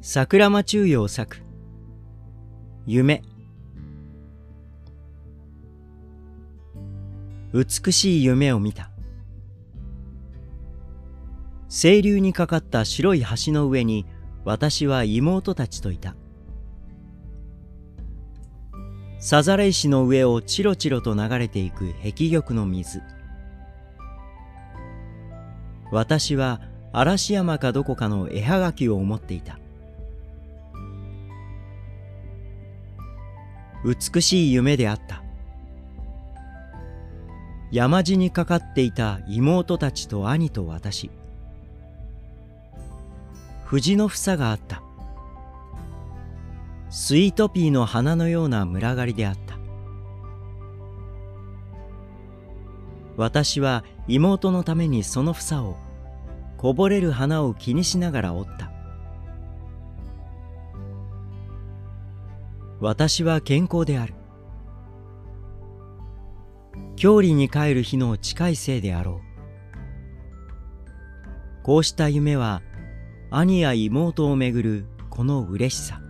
桜間中陽作。夢。美しい夢を見た。清流にかかった白い橋の上に私は妹たちといた。さざれ石の上をチロチロと流れていく壁玉の水。私は嵐山かどこかの絵はがきを思っていた。美しい夢であった。山地にかかっていた妹たちと兄と私。藤の房があった。スイートピーの花のような群がりであった。私は妹のためにその房をこぼれる花を気にしながら折った。私は健康である。郷里に帰る日の近いせいであろう。こうした夢は兄や妹をめぐるこの嬉しさ。